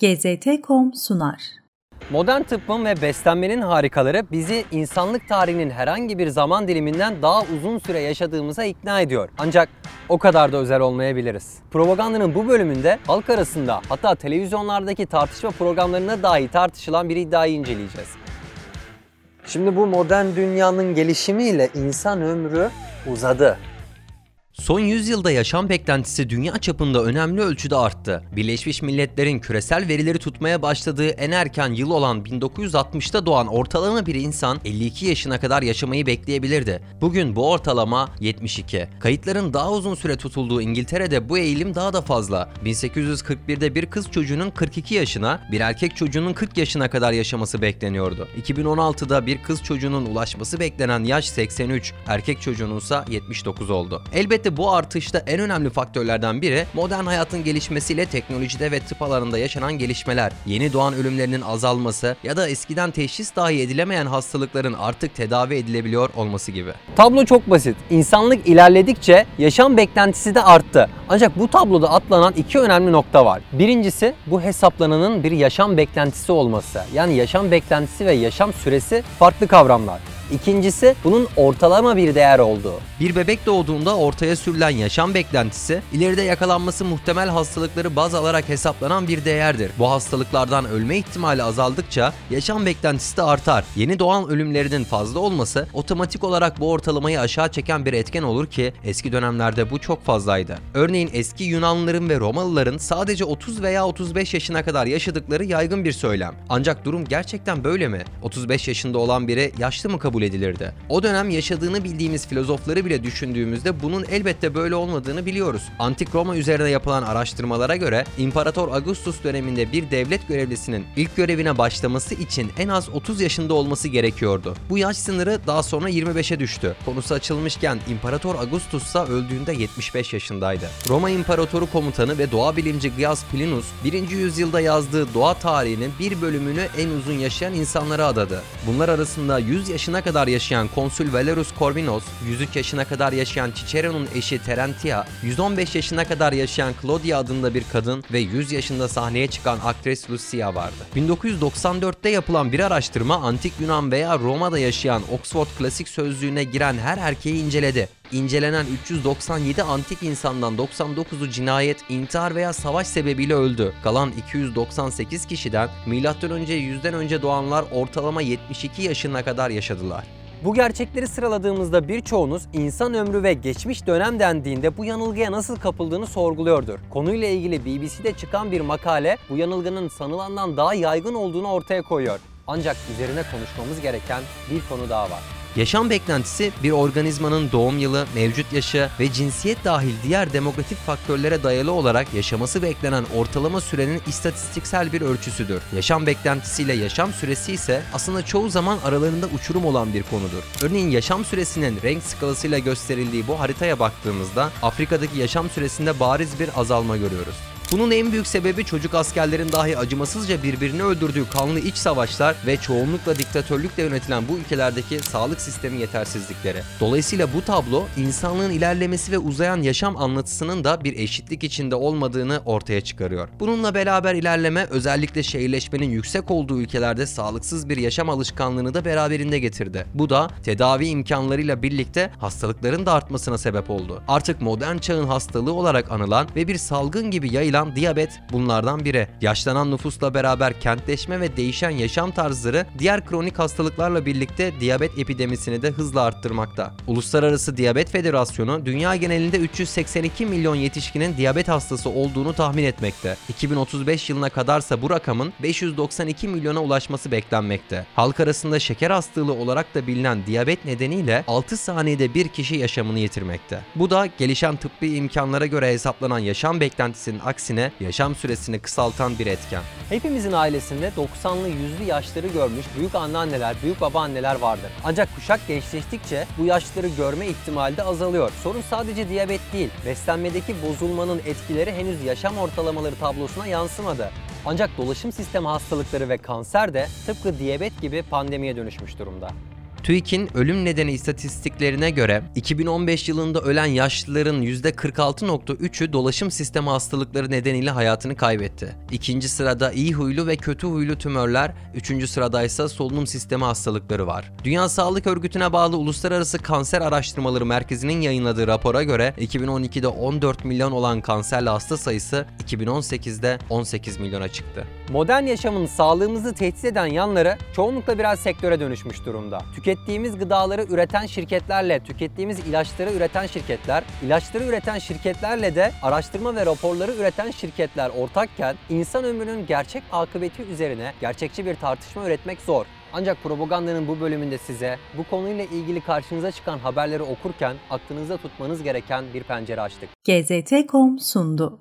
GZT.com sunar. Modern tıbbın ve beslenmenin harikaları bizi insanlık tarihinin herhangi bir zaman diliminden daha uzun süre yaşadığımıza ikna ediyor. Ancak o kadar da özel olmayabiliriz. Propagandanın bu bölümünde halk arasında hatta televizyonlardaki tartışma programlarına dahi tartışılan bir iddiayı inceleyeceğiz. Şimdi bu modern dünyanın gelişimiyle insan ömrü uzadı. Son yüzyılda yaşam beklentisi dünya çapında önemli ölçüde arttı. Birleşmiş Milletler'in küresel verileri tutmaya başladığı en erken yıl olan 1960'ta doğan ortalama bir insan 52 yaşına kadar yaşamayı bekleyebilirdi. Bugün bu ortalama 72. Kayıtların daha uzun süre tutulduğu İngiltere'de bu eğilim daha da fazla. 1841'de bir kız çocuğunun 42 yaşına, bir erkek çocuğunun 40 yaşına kadar yaşaması bekleniyordu. 2016'da bir kız çocuğunun ulaşması beklenen yaş 83, erkek çocuğunun ise 79 oldu. Elbette bu artışta en önemli faktörlerden biri modern hayatın gelişmesiyle teknolojide ve tıp alanında yaşanan gelişmeler, yeni doğan ölümlerinin azalması ya da eskiden teşhis dahi edilemeyen hastalıkların artık tedavi edilebiliyor olması gibi. Tablo çok basit. İnsanlık ilerledikçe yaşam beklentisi de arttı. Ancak bu tabloda atlanan iki önemli nokta var. Birincisi bu hesaplananın bir yaşam beklentisi olması. Yani yaşam beklentisi ve yaşam süresi farklı kavramlar. İkincisi bunun ortalama bir değer olduğu. Bir bebek doğduğunda ortaya sürülen yaşam beklentisi ileride yakalanması muhtemel hastalıkları baz alarak hesaplanan bir değerdir. Bu hastalıklardan ölme ihtimali azaldıkça yaşam beklentisi de artar. Yeni doğan ölümlerinin fazla olması otomatik olarak bu ortalamayı aşağı çeken bir etken olur ki eski dönemlerde bu çok fazlaydı. Örneğin eski Yunanlıların ve Romalıların sadece 30 veya 35 yaşına kadar yaşadıkları yaygın bir söylem. Ancak durum gerçekten böyle mi? 35 yaşında olan biri yaşlı mı kabul edilirdi? O dönem yaşadığını bildiğimiz filozofları bile düşündüğümüzde bunun elbette böyle olmadığını biliyoruz. Antik Roma üzerine yapılan araştırmalara göre İmparator Augustus döneminde bir devlet görevlisinin ilk görevine başlaması için en az 30 yaşında olması gerekiyordu. Bu yaş sınırı daha sonra 25'e düştü. Konusu açılmışken İmparator Augustus ise öldüğünde 75 yaşındaydı. Roma İmparatoru komutanı ve doğa bilimci Gaius Plinus 1. yüzyılda yazdığı doğa tarihinin bir bölümünü en uzun yaşayan insanlara adadı. Bunlar arasında 100 yaşına kadar yaşayan konsül Valerius Corvinus, 103 yaşına kadar yaşayan Cicero'nun eşi Terentia, 115 yaşına kadar yaşayan Claudia adında bir kadın ve 100 yaşında sahneye çıkan aktris Lucia vardı. 1994'te yapılan bir araştırma antik Yunan veya Roma'da yaşayan Oxford Klasik Sözlüğü'ne giren her erkeği inceledi. İncelenen 397 antik insandan 99'u cinayet, intihar veya savaş sebebiyle öldü. Kalan 298 kişiden M.Ö. 100'den önce doğanlar ortalama 72 yaşına kadar yaşadılar. Bu gerçekleri sıraladığımızda birçoğunuz insan ömrü ve geçmiş dönem dendiğinde bu yanılgıya nasıl kapıldığını sorguluyordur. Konuyla ilgili BBC'de çıkan bir makale bu yanılgının sanılandan daha yaygın olduğunu ortaya koyuyor. Ancak üzerine konuşmamız gereken bir konu daha var. Yaşam beklentisi bir organizmanın doğum yılı, mevcut yaşı ve cinsiyet dahil diğer demografik faktörlere dayalı olarak yaşaması beklenen ortalama sürenin istatistiksel bir ölçüsüdür. Yaşam beklentisiyle yaşam süresi ise aslında çoğu zaman aralarında uçurum olan bir konudur. Örneğin yaşam süresinin renk skalasıyla gösterildiği bu haritaya baktığımızda Afrika'daki yaşam süresinde bariz bir azalma görüyoruz. Bunun en büyük sebebi çocuk askerlerin dahi acımasızca birbirini öldürdüğü kanlı iç savaşlar ve çoğunlukla diktatörlükle yönetilen bu ülkelerdeki sağlık sistemi yetersizlikleri. Dolayısıyla bu tablo insanlığın ilerlemesi ve uzayan yaşam anlatısının da bir eşitlik içinde olmadığını ortaya çıkarıyor. Bununla beraber ilerleme özellikle şehirleşmenin yüksek olduğu ülkelerde sağlıksız bir yaşam alışkanlığını da beraberinde getirdi. Bu da tedavi imkanlarıyla birlikte hastalıkların da artmasına sebep oldu. Artık modern çağın hastalığı olarak anılan ve bir salgın gibi yayılan diyabet bunlardan biri. Yaşlanan nüfusla beraber kentleşme ve değişen yaşam tarzları diğer kronik hastalıklarla birlikte diyabet epidemisini de hızla arttırmakta. Uluslararası Diyabet Federasyonu dünya genelinde 382 milyon yetişkinin diyabet hastası olduğunu tahmin etmekte. 2035 yılına kadarsa bu rakamın 592 milyona ulaşması beklenmekte. Halk arasında şeker hastalığı olarak da bilinen diyabet nedeniyle 6 saniyede bir kişi yaşamını yitirmekte. Bu da gelişen tıbbi imkanlara göre hesaplanan yaşam beklentisinin aksine yaşam süresini kısaltan bir etken. Hepimizin ailesinde 90'lı 100'lü yaşları görmüş büyük anneanneler, büyük babaanneler vardır. Ancak kuşak gençleştikçe bu yaşları görme ihtimali de azalıyor. Sorun sadece diyabet değil, beslenmedeki bozulmanın etkileri henüz yaşam ortalamaları tablosuna yansımadı. Ancak dolaşım sistemi hastalıkları ve kanser de tıpkı diyabet gibi pandemiye dönüşmüş durumda. TÜİK'in ölüm nedeni istatistiklerine göre 2015 yılında ölen yaşlıların %46.3'ü dolaşım sistemi hastalıkları nedeniyle hayatını kaybetti. İkinci sırada iyi huylu ve kötü huylu tümörler, üçüncü sırada ise solunum sistemi hastalıkları var. Dünya Sağlık Örgütü'ne bağlı Uluslararası Kanser Araştırmaları Merkezi'nin yayınladığı rapora göre 2012'de 14 milyon olan kanserli hasta sayısı 2018'de 18 milyona çıktı. Modern yaşamın sağlığımızı tehdit eden yanları çoğunlukla biraz sektöre dönüşmüş durumda. Tükettiğimiz gıdaları üreten şirketlerle, tükettiğimiz ilaçları üreten şirketler, ilaçları üreten şirketlerle de araştırma ve raporları üreten şirketler ortakken insan ömrünün gerçek akıbeti üzerine gerçekçi bir tartışma üretmek zor. Ancak propagandanın bu bölümünde size bu konuyla ilgili karşınıza çıkan haberleri okurken aklınızda tutmanız gereken bir pencere açtık. GZT.com sundu.